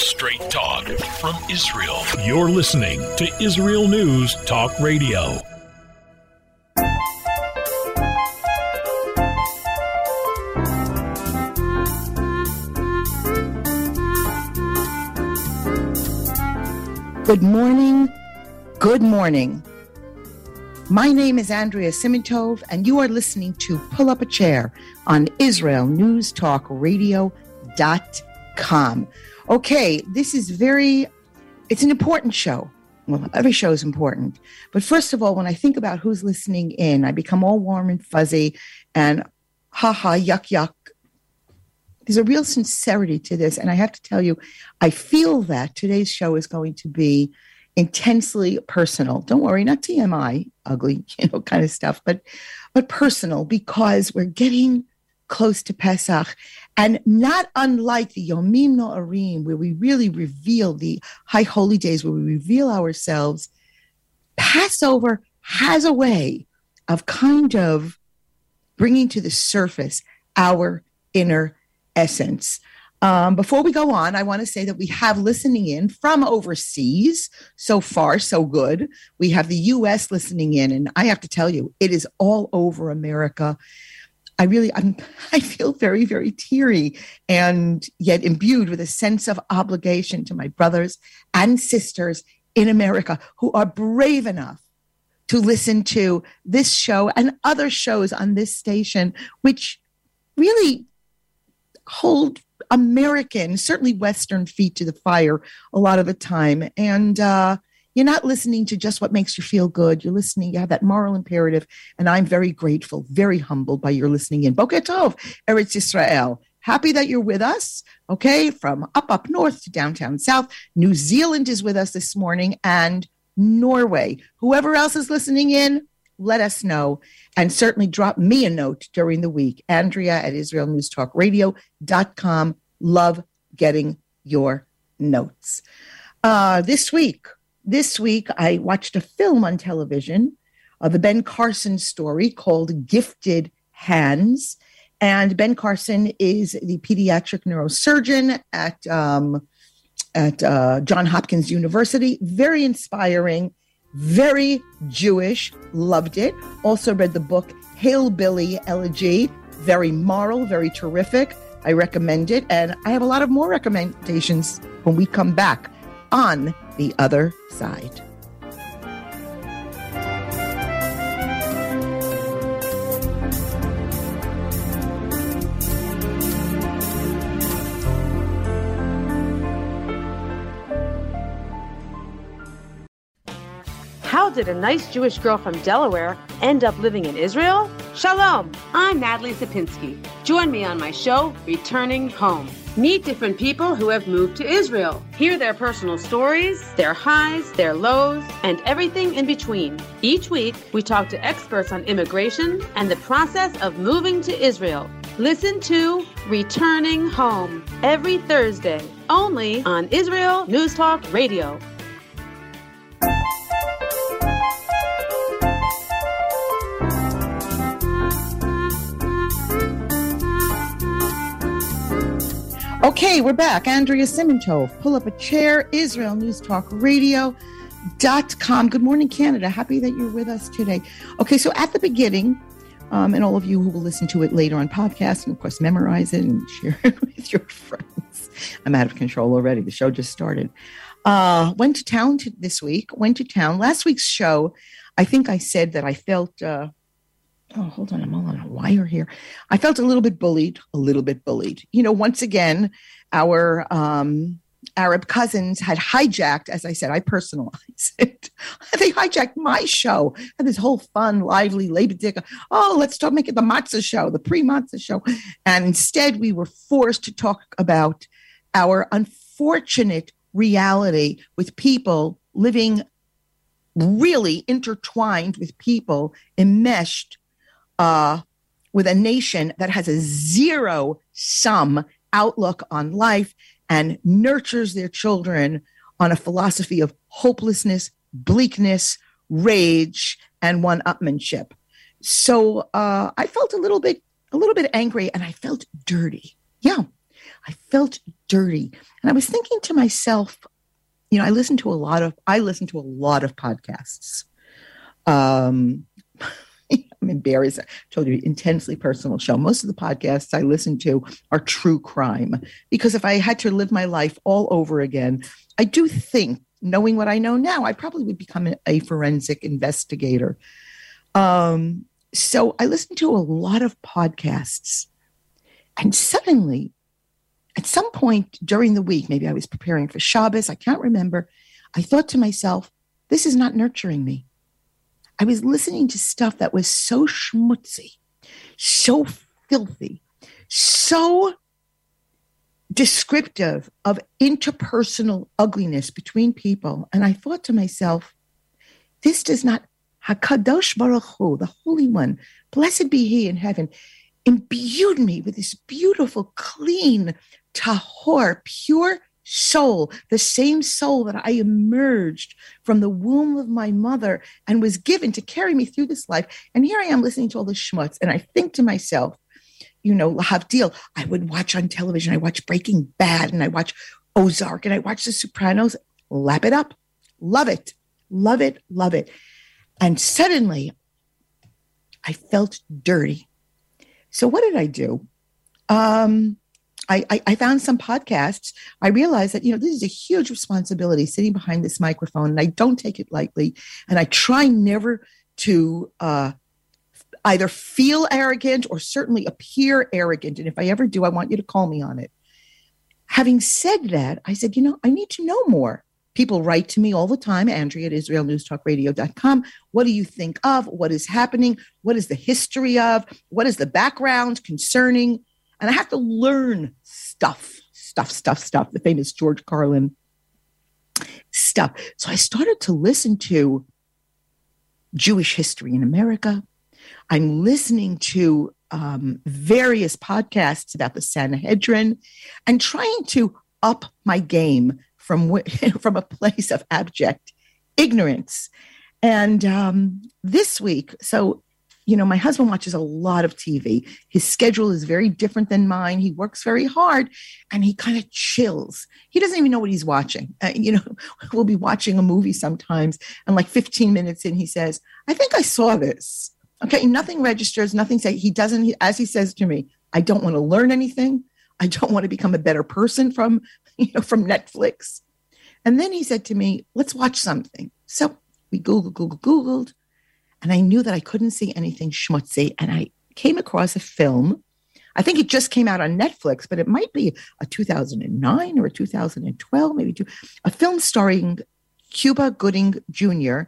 Straight talk from Israel. You're listening to Israel News Talk Radio. Good morning. Good morning. My name is Andrea Simantov, and you are listening to Pull Up a Chair on Israel News Talk Radio.com. Okay, this is very, it's an important show. Well, every show is important. But first of all, when I think about who's listening in, I become all warm and fuzzy and ha ha, yuck, yuck. There's a real sincerity to this. And I have to tell you, I feel that today's show is going to be intensely personal. Don't worry, not TMI, ugly, you know, kind of stuff, but but personal because we're getting close to Pesach. And not unlike the Yomim Noraim, where we really reveal the high holy days, where we reveal ourselves, Passover has a way of kind of bringing to the surface our inner essence. Um, before we go on, I want to say that we have listening in from overseas. So far, so good. We have the US listening in, and I have to tell you, it is all over America. I really, I'm, I feel very, very teary and yet imbued with a sense of obligation to my brothers and sisters in America who are brave enough to listen to this show and other shows on this station, which really hold American, certainly Western feet to the fire a lot of the time. And, uh, you're not listening to just what makes you feel good. You're listening, you have that moral imperative. And I'm very grateful, very humbled by your listening in. Boker Tov, Eretz Israel. Happy that you're with us. Okay. From up, up north to downtown south. New Zealand is with us this morning and Norway. Whoever else is listening in, let us know. And certainly drop me a note during the week. Andrea at IsraelNewsTalkRadio.com. Love getting your notes. Uh, this week, this week, I watched a film on television, uh, the Ben Carson story called Gifted Hands. And Ben Carson is the pediatric neurosurgeon at, um, at uh, John Hopkins University. Very inspiring, very Jewish, loved it. Also read the book Hillbilly Elegy, very moral, very terrific. I recommend it. And I have a lot of more recommendations when we come back on the other side. How did a nice Jewish girl from Delaware end up living in Israel? Shalom, I'm Natalie Sapinski. Join me on my show, Returning Home. Meet different people who have moved to Israel. Hear their personal stories, their highs, their lows, and everything in between. Each week, we talk to experts on immigration and the process of moving to Israel. Listen to Returning Home every Thursday, only on Israel News Talk Radio. Okay, we're back. Andrea Simantov, pull up a chair, Israel News Talk Radio. Dot com. Good morning, Canada. Happy that you're with us today. Okay, so at the beginning, um, and all of you who will listen to it later on podcast and of course memorize it and share it with your friends. I'm out of control already. The show just started. Uh, went to town to, this week. Went to town. Last week's show, I think I said that I felt. Uh, oh, hold on, I'm all on a wire here. I felt a little bit bullied, a little bit bullied. You know, once again, our um, Arab cousins had hijacked, as I said, I personalized it. they hijacked my show and this whole fun, lively Labor Dicker. Oh, let's talk, make it the matzah show, the pre matzah show. And instead, we were forced to talk about our unfortunate reality with people living really intertwined with people enmeshed uh, with a nation that has a zero sum outlook on life and nurtures their children on a philosophy of hopelessness, bleakness, rage, and one upmanship. So uh, I felt a little bit, a little bit angry, and I felt dirty. Yeah, I felt dirty. And I was thinking to myself, you know, I listen to a lot of I listen to a lot of podcasts. Um I'm embarrassed. I told you intensely personal show. Most of the podcasts I listen to are true crime because if I had to live my life all over again, I do think, knowing what I know now, I probably would become a forensic investigator. Um, so I listen to a lot of podcasts, and suddenly, at some point during the week, maybe I was preparing for Shabbos, I can't remember. I thought to myself, this is not nurturing me. I was listening to stuff that was so schmutzy, so filthy, so descriptive of interpersonal ugliness between people. And I thought to myself, this does not, Hakadosh Baruch Hu, the Holy One, blessed be He in heaven, imbued me with this beautiful, clean, tahor, pure soul, the same soul that I emerged from the womb of my mother and was given to carry me through this life. And here I am listening to all this schmutz. And I think to myself, you know, Lahavdil, I would watch on television. I watch Breaking Bad and I watch Ozark and I watch The Sopranos. Lap it up. Love it. Love it. Love it. And suddenly I felt dirty. So what did I do? Um, I, I, I found some podcasts. I realized that, you know, this is a huge responsibility sitting behind this microphone, and I don't take it lightly. And I try never to uh, either feel arrogant or certainly appear arrogant. And if I ever do, I want you to call me on it. Having said that, I said, you know, I need to know more. People write to me all the time, Andrea at IsraelNewsTalkRadio.com. What do you think of? What is happening? What is the history of? What is the background concerning? And I have to learn stuff, stuff, stuff, stuff, the famous George Carlin stuff. So I started to listen to Jewish history in America. I'm listening to um, various podcasts about the Sanhedrin and trying to up my game from from a place of abject ignorance. And um, this week, so you know, my husband watches a lot of TV. His schedule is very different than mine. He works very hard and he kind of chills. He doesn't even know what he's watching. Uh, you know, we'll be watching a movie sometimes and like 15 minutes in, he says, I think I saw this. Okay, nothing registers, nothing say he doesn't, he, as he says to me, I don't want to learn anything. I don't want to become a better person from, you know, from Netflix. And then he said to me, let's watch something. So we Googled, Googled, Googled and I knew that I couldn't see anything schmutzy. And I came across a film. I think it just came out on Netflix, but it might be a 2009 or a 2012, maybe two, a film starring Cuba Gooding Jr.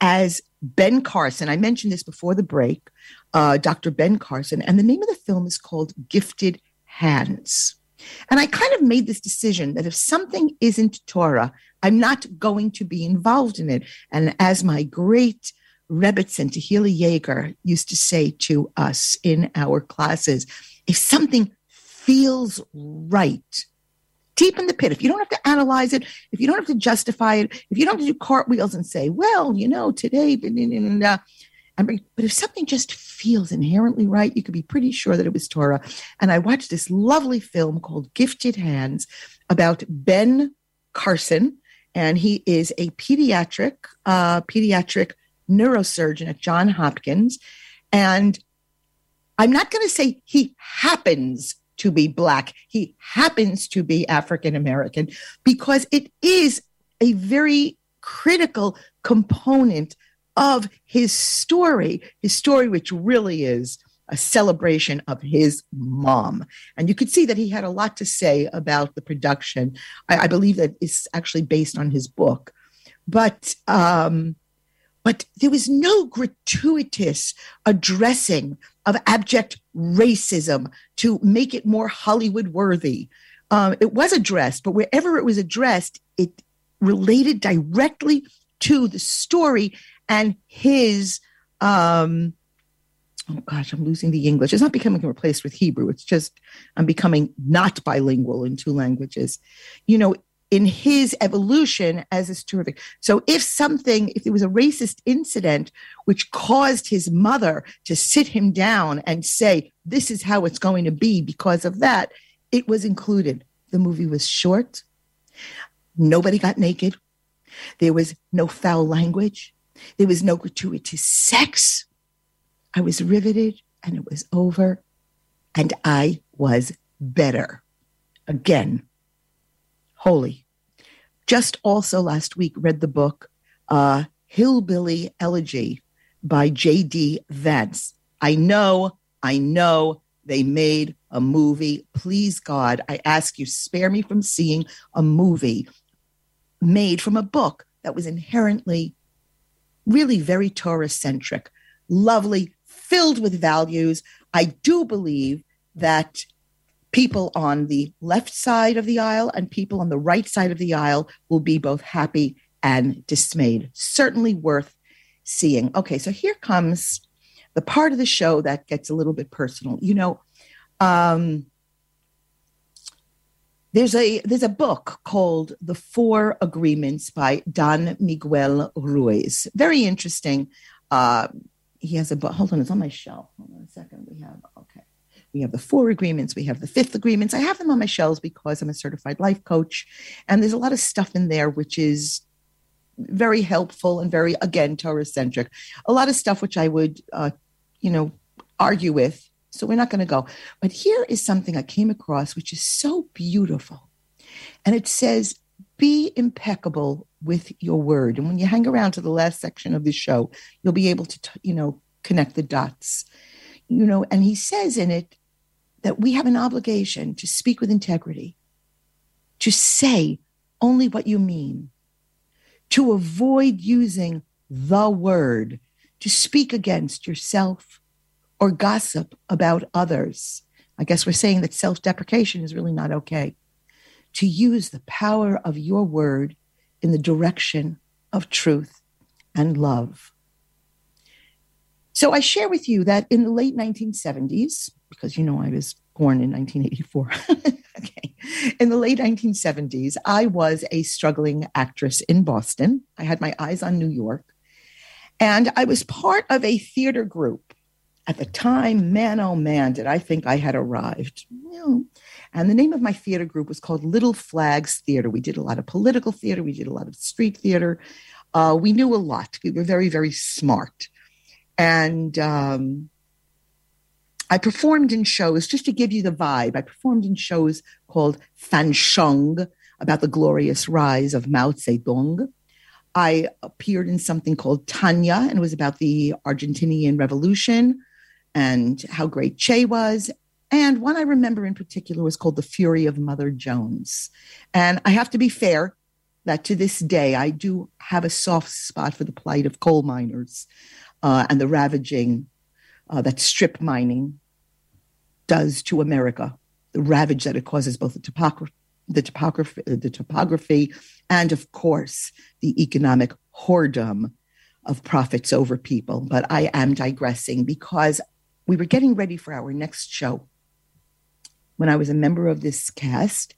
as Ben Carson. I mentioned this before the break, uh, Dr. Ben Carson. And the name of the film is called Gifted Hands. And I kind of made this decision that if something isn't Torah, I'm not going to be involved in it. And as my great Rebbitzin, Tehillah Yeager, used to say to us in our classes if something feels right, deep in the pit, if you don't have to analyze it, if you don't have to justify it, if you don't have to do cartwheels and say, well, you know, today, but if something just feels inherently right, you could be pretty sure that it was Torah. And I watched this lovely film called Gifted Hands about Ben Carson, and he is a pediatric, uh, pediatric neurosurgeon at John Hopkins. And I'm not going to say he happens to be Black, he happens to be African American, because it is a very critical component of his story, his story, which really is a celebration of his mom. And you could see that he had a lot to say about the production. I, I believe that it's actually based on his book. But um, but there was no gratuitous addressing of abject racism to make it more Hollywood worthy. Um, it was addressed, but wherever it was addressed, it related directly to the story and his. Um, oh gosh, I'm losing the English. It's not becoming replaced with Hebrew. It's just I'm becoming not bilingual in two languages. You know, in his evolution as is terrific. So if something, if there was a racist incident which caused his mother to sit him down and say, this is how it's going to be because of that, It was included. The movie was short. Nobody got naked. There was no foul language. There was no gratuitous sex. I was riveted and it was over. And I was better. Again, holy. Just also last week read the book uh, Hillbilly Elegy by J.D. Vance. I know, I know they made a movie. Please, God, I ask you, spare me from seeing a movie made from a book that was inherently really very Torah centric, lovely, filled with values. I do believe that people on the left side of the aisle and people on the right side of the aisle will be both happy and dismayed. Certainly worth seeing. Okay, so here comes the part of the show that gets a little bit personal. You know, um, there's a there's a book called The Four Agreements by Don Miguel Ruiz. Very interesting. Uh, he has a book. Hold on, it's on my shelf. Hold on a second. We have okay. We have the four agreements. We have the fifth agreements. I have them on my shelves because I'm a certified life coach, and there's a lot of stuff in there which is very helpful and very again Torah centric. A lot of stuff which I would, uh, you know, argue with. So we're not going to go. But here is something I came across which is so beautiful, and it says, "Be impeccable with your word." And when you hang around to the last section of the show, you'll be able to, you know, connect the dots. You know, and he says in it that we have an obligation to speak with integrity, to say only what you mean to avoid using the word to speak against yourself or gossip about others. I guess we're saying that self deprecation is really not okay. To use the power of your word in the direction of truth and love. So I share with you that in the late 1970s, because you know I was born in 1984. okay. In the late 1970s, I was a struggling actress in Boston. I had my eyes on New York. And I was part of a theater group. At the time, man, oh man, did I think I had arrived. And the name of my theater group was called Little Flags Theater. We did a lot of political theater, we did a lot of street theater. Uh, we knew a lot. We were very, very smart. And um, I performed in shows, just to give you the vibe, I performed in shows called Fanshen about the glorious rise of Mao Zedong. I appeared in something called Tanya, and it was about the Argentinian Revolution and how great Che was. And one I remember in particular was called The Fury of Mother Jones. And I have to be fair that to this day, I do have a soft spot for the plight of coal miners uh, and the ravaging uh, that strip mining does to America, the ravage that it causes both the topography, the topography, the topography, and of course the economic whoredom of profits over people. But I am digressing because we were getting ready for our next show when I was a member of this cast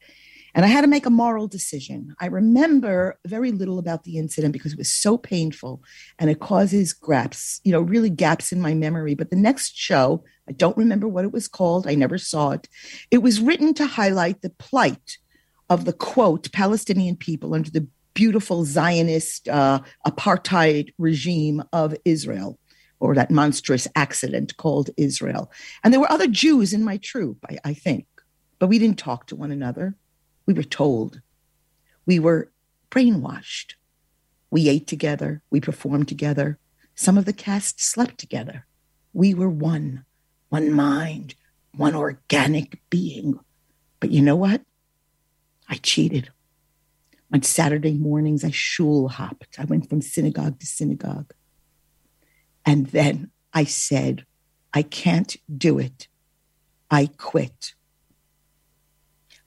and I had to make a moral decision. I remember very little about the incident because it was so painful and it causes gaps, you know, really gaps in my memory. But the next show, I don't remember what it was called. I never saw it. It was written to highlight the plight of the quote Palestinian people under the beautiful Zionist uh, apartheid regime of Israel or that monstrous accident called Israel. And there were other Jews in my troop, I, I think, but we didn't talk to one another. We were told. We were brainwashed. We ate together. We performed together. Some of the cast slept together. We were one, one mind, one organic being. But you know what? I cheated. On Saturday mornings, I shul hopped. I went from synagogue to synagogue. And then I said, I can't do it. I quit.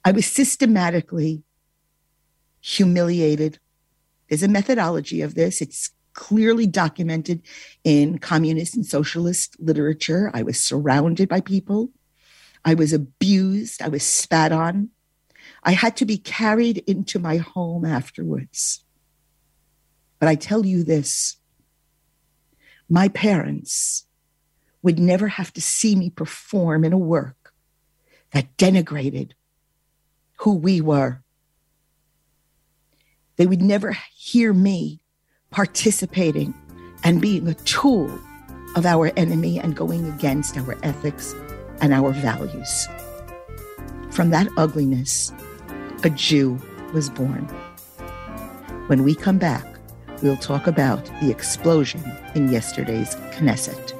I was systematically humiliated. There's a methodology of this. It's clearly documented in communist and socialist literature. I was surrounded by people. I was abused. I was spat on. I had to be carried into my home afterwards. But I tell you this my parents would never have to see me perform in a work that denigrated who we were. They would never hear me participating and being a tool of our enemy and going against our ethics and our values. From that ugliness, a Jew was born. When we come back, we'll talk about the explosion in yesterday's Knesset.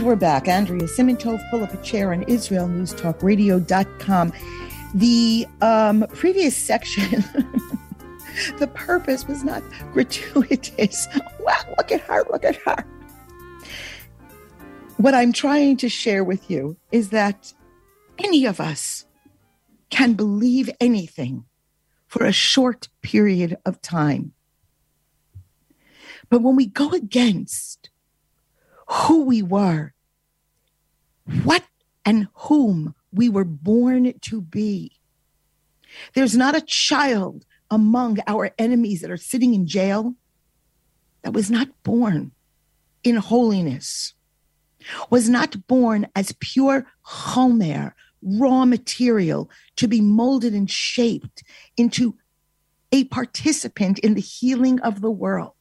And we're back. Andrea Simantov, pull up a chair on IsraelNewsTalkRadio.com. The um, previous section, the purpose was not gratuitous. Wow, look at her, look at her. What I'm trying to share with you is that any of us can believe anything for a short period of time. But when we go against who we were, what and whom we were born to be. There's not a child among our enemies that are sitting in jail that was not born in holiness, was not born as pure chomer, raw material to be molded and shaped into a participant in the healing of the world.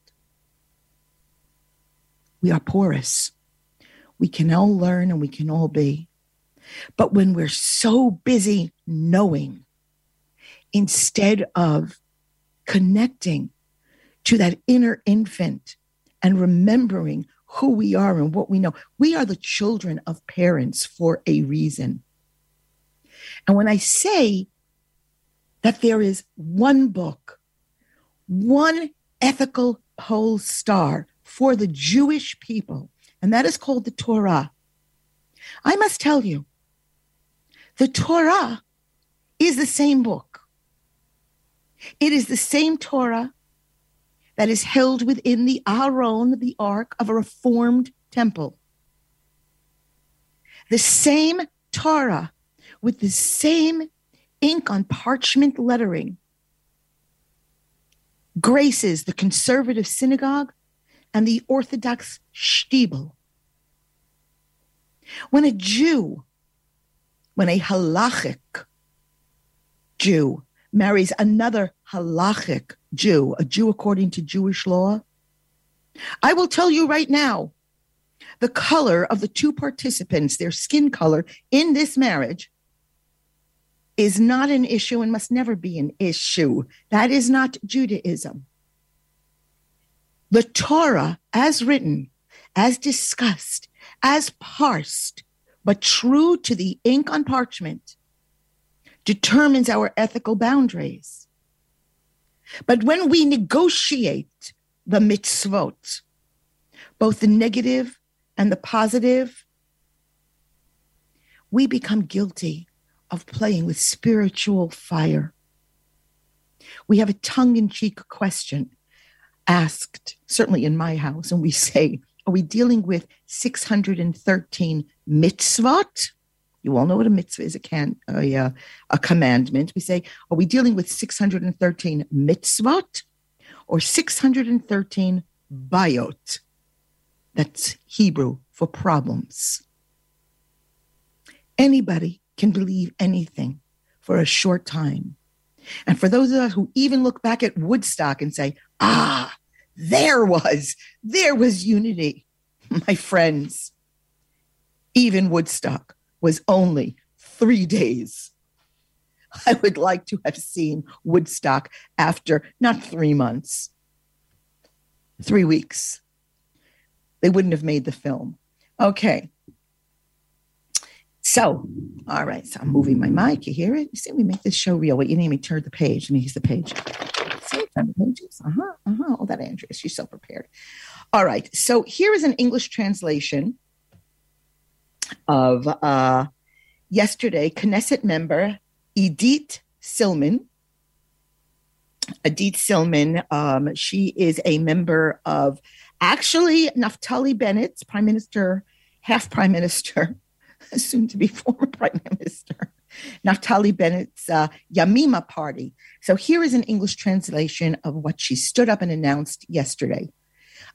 We are porous. We can all learn and we can all be. But when we're so busy knowing instead of connecting to that inner infant and remembering who we are and what we know, we are the children of parents for a reason. And when I say that there is one book, one ethical pole star for the Jewish people, and that is called the Torah. I must tell you, the Torah is the same book. It is the same Torah that is held within the Aron, the ark of a reformed temple. The same Torah with the same ink on parchment lettering graces the conservative synagogue and the Orthodox shtibel. When a Jew, when a halachic Jew marries another halachic Jew, a Jew according to Jewish law, I will tell you right now the color of the two participants, their skin color in this marriage, is not an issue and must never be an issue. That is not Judaism. The Torah, as written, as discussed, as parsed, but true to the ink on parchment, determines our ethical boundaries. But when we negotiate the mitzvot, both the negative and the positive, we become guilty of playing with spiritual fire. We have a tongue in cheek question asked, certainly in my house, and we say, Are we dealing with 613 mitzvot? You all know what a mitzvah is, a, can, a, uh, a commandment. We say, Are we dealing with 613 mitzvot or 613 bayot? That's Hebrew for problems. Anybody can believe anything for a short time. And for those of us who even look back at Woodstock and say, ah, there was, there was unity. My friends, even Woodstock was only three days. I would like to have seen Woodstock after not three months, three weeks. They wouldn't have made the film. Okay. So, all right. So I'm moving my mic. You hear it? You see, we make this show real. Wait, you need me to turn the page. Let me use the page. Pages. Uh huh. Uh huh. Oh, that Andrea. She's so prepared. All right. So here is an English translation of uh, yesterday Knesset member Idit Silman. Idit Silman. Um, she is a member of actually Naftali Bennett's prime minister, half prime minister soon to be former prime minister, Naftali Bennett's uh, Yamina party. So here is an English translation of what she stood up and announced yesterday.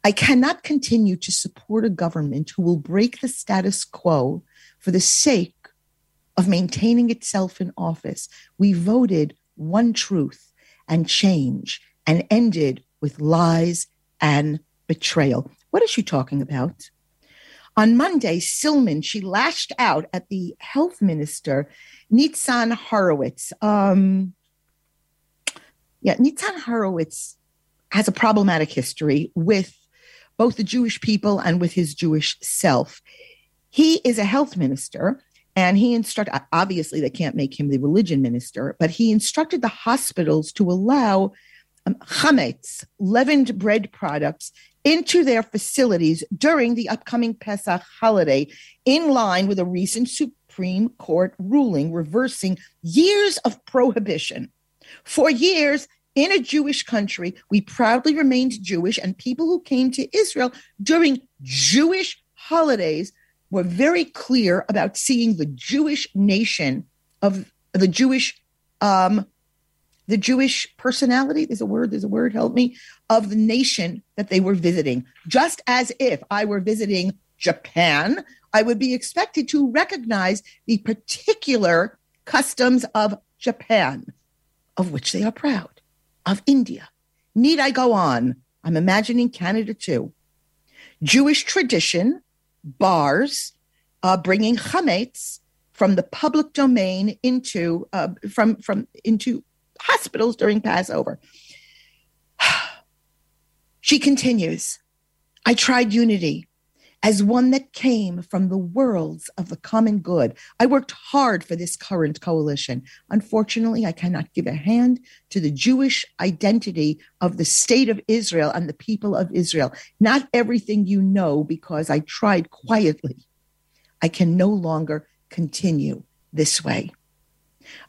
I cannot continue to support a government who will break the status quo for the sake of maintaining itself in office. We voted one truth and change and ended with lies and betrayal. What is she talking about? On Monday, Silman, she lashed out at the health minister, Nitzan Horowitz. Um, yeah, Nitzan Horowitz has a problematic history with both the Jewish people and with his Jewish self. He is a health minister and he instructed, obviously, they can't make him the religion minister, but he instructed the hospitals to allow um, chametz, leavened bread products, into their facilities during the upcoming Pesach holiday, in line with a recent Supreme Court ruling reversing years of prohibition. For years, in a Jewish country, we proudly remained Jewish, and people who came to Israel during Jewish holidays were very clear about seeing the Jewish nation of the Jewish um, the Jewish personality, there's a word, there's a word, help me, of the nation that they were visiting. Just as if I were visiting Japan, I would be expected to recognize the particular customs of Japan, of which they are proud, of India. Need I go on? I'm imagining Canada too. Jewish tradition, bars, uh, bringing chametz from the public domain into uh, from from into hospitals during Passover. she continues I tried unity as one that came from the worlds of the common good. I worked hard for this current coalition. Unfortunately, I cannot give a hand to the Jewish identity of the state of Israel and the people of Israel. Not everything you know because I tried quietly. I can no longer continue this way.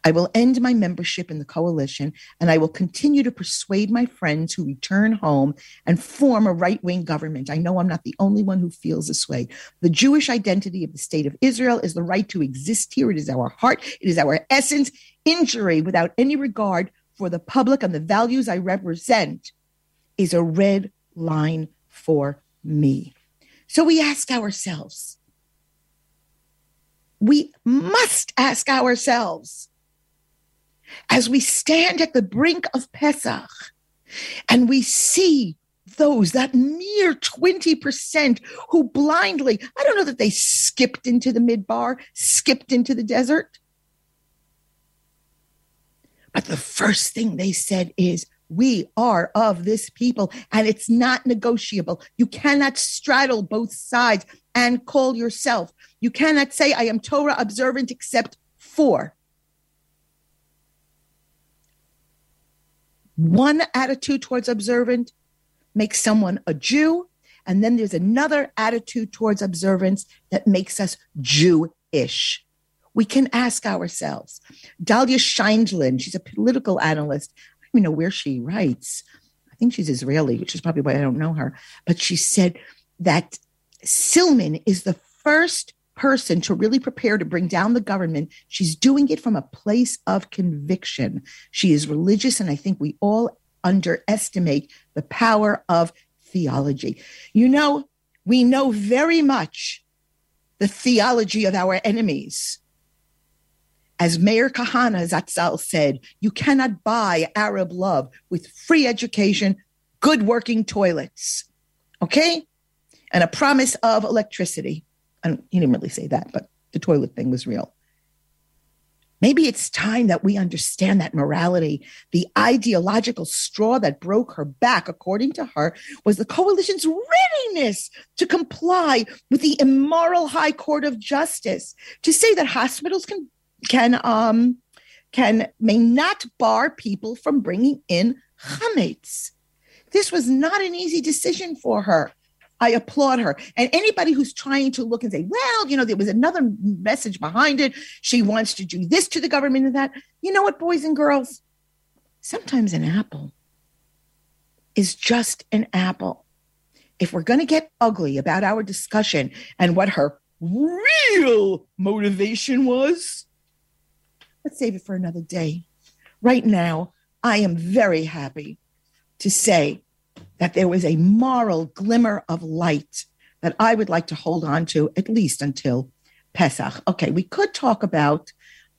I will end my membership in the coalition and I will continue to persuade my friends who return home and form a right wing government. I know I'm not the only one who feels this way. The Jewish identity of the state of Israel is the right to exist here. It is our heart, it is our essence. Injury without any regard for the public and the values I represent is a red line for me. So we ask ourselves, we must ask ourselves as we stand at the brink of Pesach and we see those, that mere 20% who blindly, I don't know that they skipped into the midbar, skipped into the desert. But the first thing they said is, we are of this people, and it's not negotiable. You cannot straddle both sides and call yourself. You cannot say, I am Torah observant except for. One attitude towards observant makes someone a Jew, and then there's another attitude towards observance that makes us Jewish. We can ask ourselves. Dalia Scheindlin, she's a political analyst even know where she writes. I think she's Israeli, which is probably why I don't know her. But she said that Silman is the first person to really prepare to bring down the government. She's doing it from a place of conviction. She is religious, and I think we all underestimate the power of theology. You know, we know very much the theology of our enemies. As Meir Kahane Zatzal said, you cannot buy Arab love with free education, good working toilets, okay? And a promise of electricity. And he didn't really say that, but the toilet thing was real. Maybe it's time that we understand that morality, the ideological straw that broke her back, according to her, was the coalition's readiness to comply with the immoral High Court of Justice to say that hospitals can can um can may not bar people from bringing in chametz. This was not an easy decision for her. I applaud her. And anybody who's trying to look and say, well, you know, there was another message behind it. She wants to do this to the government and that. You know what, boys and girls? Sometimes an apple is just an apple. If we're going to get ugly about our discussion and what her real motivation was, let's save it for another day. Right now, I am very happy to say that there was a moral glimmer of light that I would like to hold on to at least until Pesach. Okay, we could talk about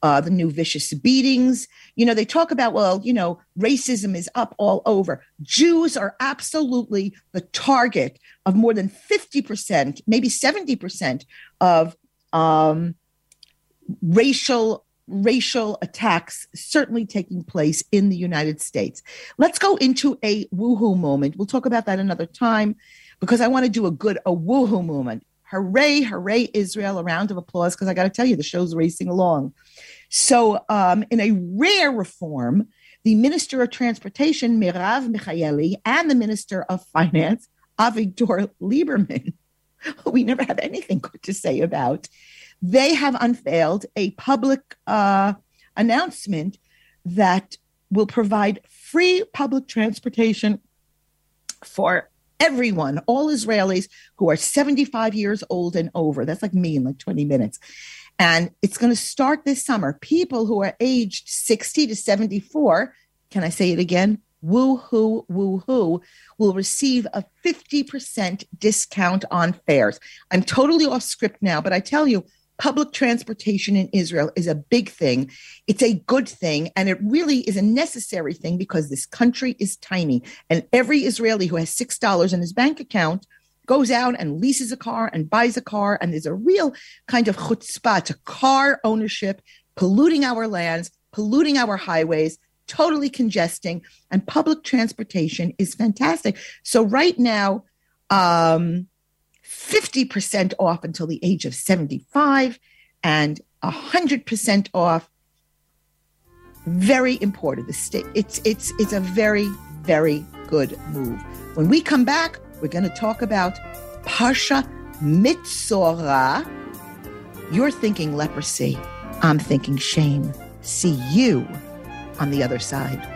uh, the new vicious beatings. You know, they talk about, well, you know, racism is up all over. Jews are absolutely the target of more than 50%, maybe 70% of um, racial racial attacks certainly taking place in the United States. Let's go into a woohoo moment. We'll talk about that another time because I want to do a good a woohoo moment. Hooray, hooray, Israel. A round of applause because I got to tell you, the show's racing along. So, um, in a rare reform, the Minister of Transportation, Merav Michaeli, and the Minister of Finance, Avigdor Lieberman, who we never have anything good to say about, they have unveiled a public uh, announcement that will provide free public transportation for everyone, all Israelis who are 75 years old and over. That's like me in like 20 minutes. And it's going to start this summer. People who are aged 60 to 74, can I say it again? Woo hoo, woo hoo, will receive a 50% discount on fares. I'm totally off script now, but I tell you, public transportation in Israel is a big thing. It's a good thing. And it really is a necessary thing because this country is tiny. And every Israeli who has $6 in his bank account goes out and leases a car and buys a car. And there's a real kind of chutzpah to car ownership, polluting our lands, polluting our highways, totally congesting. And public transportation is fantastic. So right now, um, 50% off until the age of 75 and 100% off. Very important. The state it's it's it's a very very good move. When we come back we're going to talk about parsha Metzora you're thinking leprosy. I'm thinking shame. See you on the other side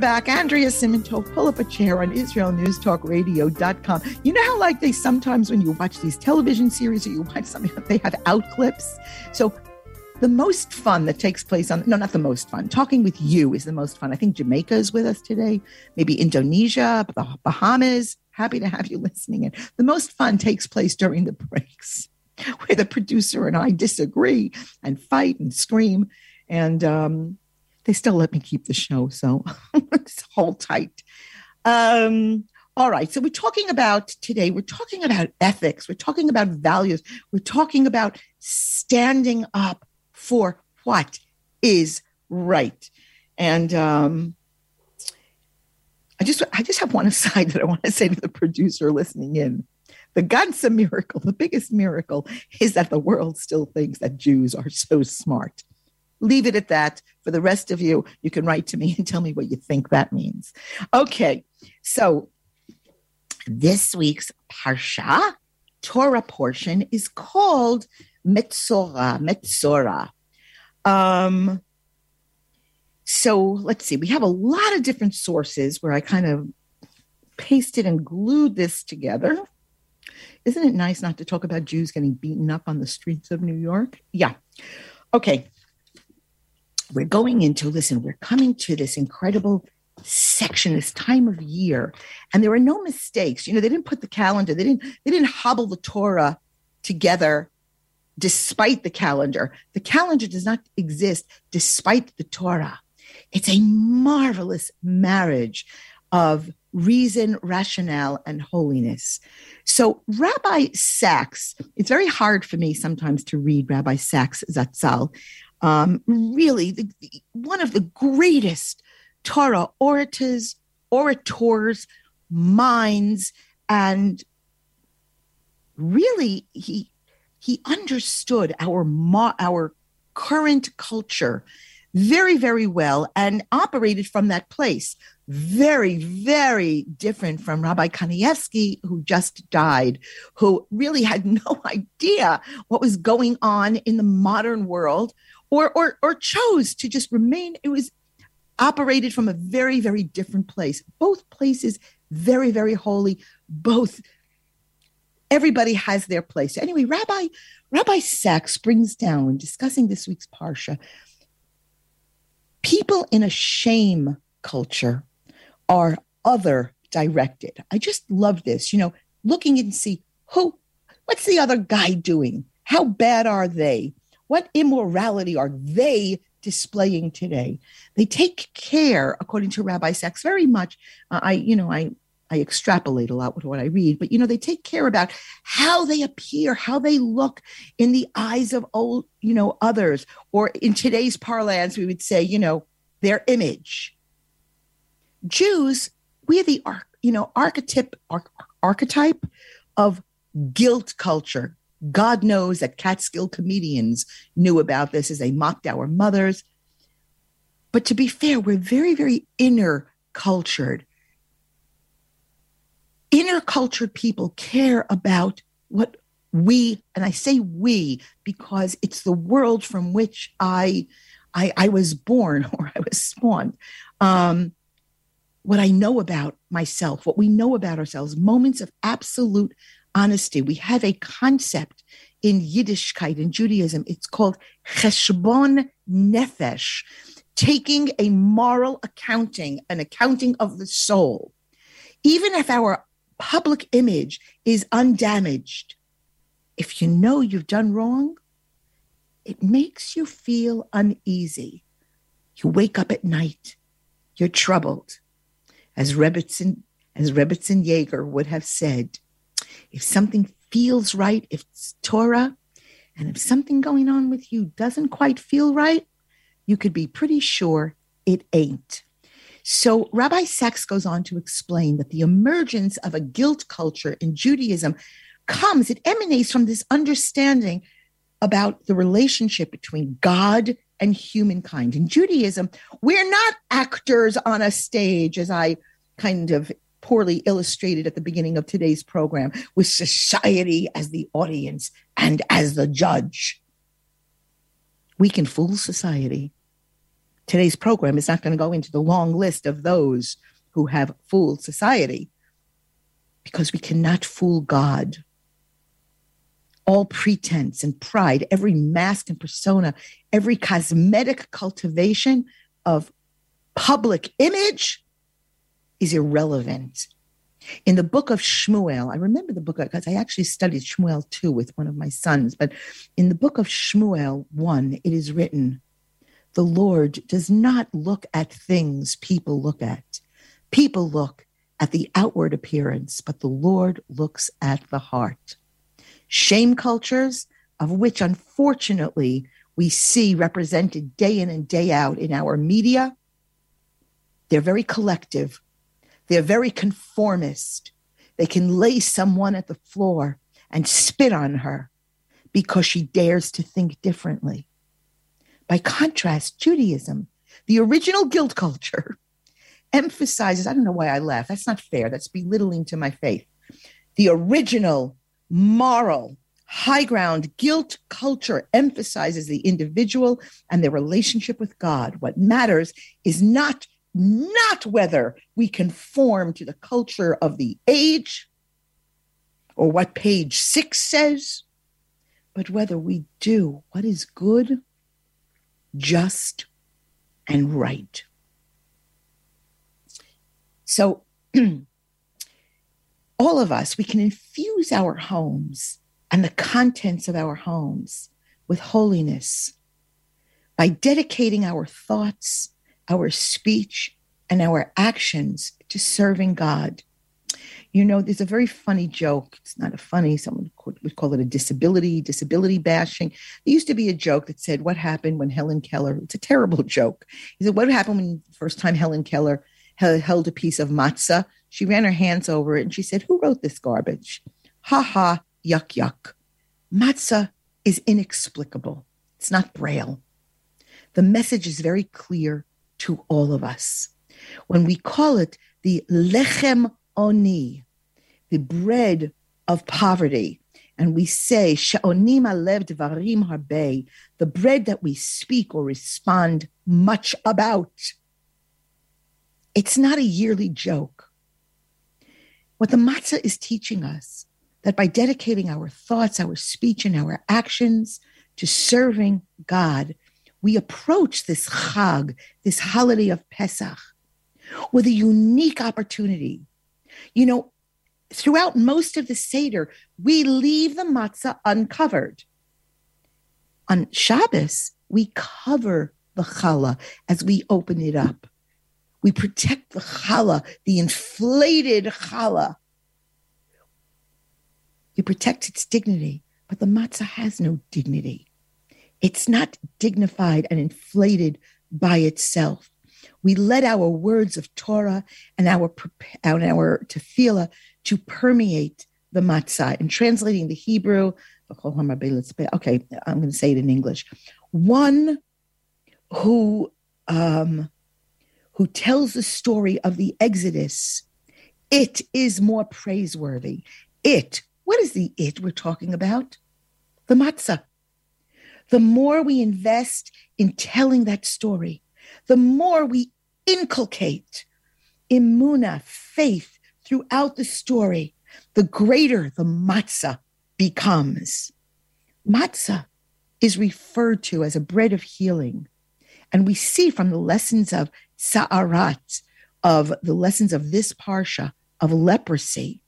Back. Andrea Simantov, pull up a chair on IsraelNewsTalkRadio.com. You know how, like, they sometimes, when you watch these television series or you watch something, they have out clips. So, the most fun that takes place on, no, not the most fun, talking with you is the most fun. I think Jamaica is with us today, maybe Indonesia, the Bahamas. Happy to have you listening in. The most fun takes place during the breaks where the producer and I disagree and fight and scream. And um, they still let me keep the show, so hold tight. Um, all right, so we're talking about today, we're talking about ethics, we're talking about values, we're talking about standing up for what is right. And um, I just I just have one aside that I want to say to the producer listening in. The ganze miracle, the biggest miracle, is that the world still thinks that Jews are so smart leave it at that. For the rest of you, you can write to me and tell me what you think that means. Okay, so This week's Parsha, Torah portion, is called Metzora. Metzora. Um, so let's see, we have a lot of different sources where I kind of pasted and glued this together. Isn't it nice not to talk about Jews getting beaten up on the streets of New York? Yeah. Okay. We're going into, listen, we're coming to this incredible section this time of year and there are no mistakes you know they didn't put the calendar they didn't they didn't hobble the torah together despite the calendar the calendar does not exist despite the torah it's a marvelous marriage of reason, rationale, and holiness. So, Rabbi Sacks it's very hard for me sometimes to read Rabbi Sacks Zatzal. Um, really, the, the, one of the greatest Torah orators, orators, minds, and really, he he understood our our current culture very, very well and operated from that place. Very, very different from Rabbi Kanievsky, who just died, who really had no idea what was going on in the modern world or, or, or chose to just remain. It was operated from a very, very different place. Both places very, very holy. Both, everybody has their place. Anyway, Rabbi Rabbi Sacks brings down, discussing this week's Parsha, people in a shame culture are other directed. I just love this, you know, looking and see who, what's the other guy doing? How bad are they? What immorality are they displaying today? They take care, according to Rabbi Sacks, very much. Uh, I, you know, I I extrapolate a lot with what I read, but you know, they take care about how they appear, how they look in the eyes of old, you know, others, or in today's parlance, we would say, you know, their image. Jews, we are the you know archetype archetype of guilt culture. God knows that Catskill comedians knew about this as they mocked our mothers. But to be fair, we're very, very inner cultured inner cultured people care about what we and i say we because it's the world from which i i, I was born or i was spawned um, what i know about myself what we know about ourselves moments of absolute honesty we have a concept in yiddishkeit in judaism it's called cheshbon nefesh taking a moral accounting an accounting of the soul even if our public image is undamaged, if you know you've done wrong, it makes you feel uneasy. You wake up at night, you're troubled. As Rebbetzin, as Rebbetzin Yeager would have said, if something feels right, if it's Torah, and if something going on with you doesn't quite feel right, you could be pretty sure it ain't. So Rabbi Sacks goes on to explain that the emergence of a guilt culture in Judaism comes, it emanates from this understanding about the relationship between God and humankind. In Judaism, we're not actors on a stage, as I kind of poorly illustrated at the beginning of today's program, with society as the audience and as the judge. We can fool society today's program is not going to go into the long list of those who have fooled society because we cannot fool God. All pretense and pride, every mask and persona, every cosmetic cultivation of public image is irrelevant. In the book of Shmuel, I remember the book because I actually studied Shmuel 2 with one of my sons, but in the book of Shmuel 1, it is written, the Lord does not look at things people look at. People look at the outward appearance, but the Lord looks at the heart. Shame cultures, of which unfortunately we see represented day in and day out in our media, they're very collective. They're very conformist. They can lay someone at the floor and spit on her because she dares to think differently. By contrast, Judaism, the original guilt culture, emphasizes, I don't know why I laugh. That's not fair. That's belittling to my faith. the original moral high ground guilt culture emphasizes the individual and their relationship with God. What matters is not not whether we conform to the culture of the age or what page 6 says, but whether we do what is good, just and right. So all of us, we can infuse our homes and the contents of our homes with holiness by dedicating our thoughts, our speech, and our actions to serving God. You know, there's a very funny joke. It's not a funny, someone would call it a disability, disability bashing. There used to be a joke that said, What happened when Helen Keller? It's a terrible joke. He said, What happened when first time Helen Keller held a piece of matzah she ran her hands over it and she said, Who wrote this garbage? Ha ha, yuck, yuck. Matzah is inexplicable. It's not braille. The message is very clear to all of us. When we call it the lechem oni, the bread of poverty, and we say sha'onim alev devarim harbe, the bread that we speak or respond much about. It's not a yearly joke. What the matzah is teaching us that by dedicating our thoughts, our speech, and our actions to serving God, we approach this Chag, this holiday of Pesach, with a unique opportunity. You know, throughout most of the Seder, we leave the matzah uncovered. On Shabbos, we cover the challah as we open it up. We protect the challah, the inflated challah. We protect its dignity, but the matzah has no dignity. It's not dignified and inflated by itself. We let our words of Torah and our and our tefillah to permeate the matzah. In translating the Hebrew, okay, I'm going to say it in English. One who um, who tells the story of the Exodus, it is more praiseworthy. It, what is the it we're talking about? The matzah. The more we invest in telling that story, the more we inculcate imuna, faith throughout the story, the greater the matzah becomes. Matzah is referred to as a bread of healing. And we see from the lessons of tzara'at of the lessons of this parsha of leprosy,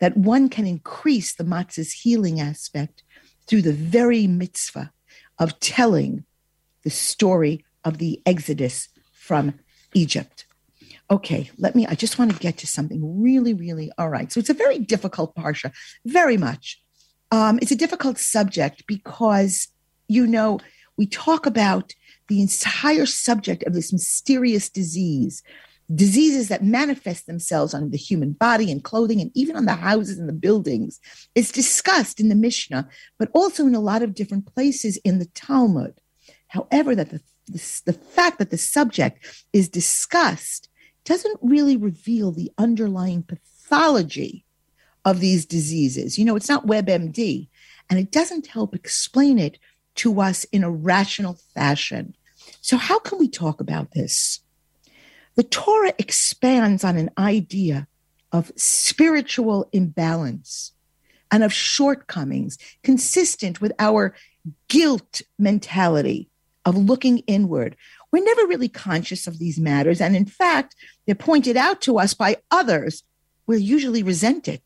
that one can increase the matzah's healing aspect through the very mitzvah of telling the story of the exodus from Egypt. Okay, let me, I just want to get to something really, really, all right. So it's a very difficult parsha, very much. Um, it's a difficult subject because, you know, we talk about the entire subject of this mysterious disease, diseases that manifest themselves on the human body and clothing and even on the houses and the buildings, is discussed in the Mishnah, but also in a lot of different places in the Talmud. However, that the, the, the fact that the subject is discussed doesn't really reveal the underlying pathology of these diseases. You know, it's not WebMD, and it doesn't help explain it to us in a rational fashion. So, how can we talk about this? The Torah expands on an idea of spiritual imbalance and of shortcomings consistent with our guilt mentality of looking inward. We're never really conscious of these matters. And in fact, they're pointed out to us by others. We're usually resented.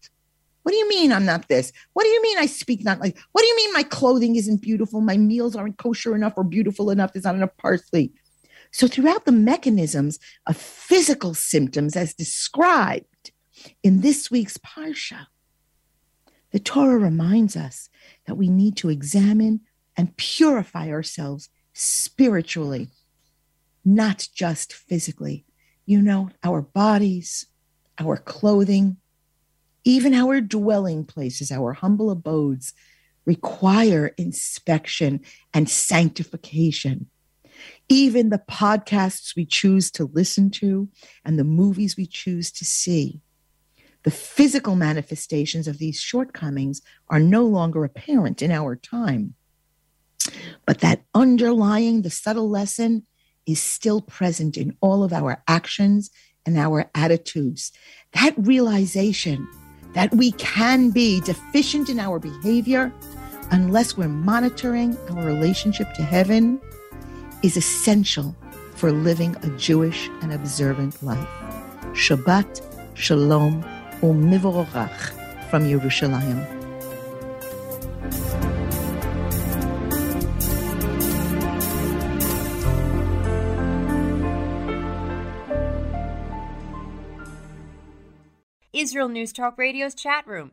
What do you mean I'm not this? What do you mean I speak not like? What do you mean my clothing isn't beautiful? My meals aren't kosher enough or beautiful enough? There's not enough parsley. So, throughout the mechanisms of physical symptoms as described in this week's Parsha, the Torah reminds us that we need to examine and purify ourselves spiritually, not just physically. You know, our bodies, our clothing, even our dwelling places, our humble abodes, require inspection and sanctification. Even the podcasts we choose to listen to and the movies we choose to see. The physical manifestations of these shortcomings are no longer apparent in our time. But that underlying the subtle lesson is still present in all of our actions and our attitudes. That realization that we can be deficient in our behavior unless we're monitoring our relationship to heaven is essential for living a Jewish and observant life. Shabbat Shalom Umivorach from Yerushalayim. Israel News Talk Radio's chat room.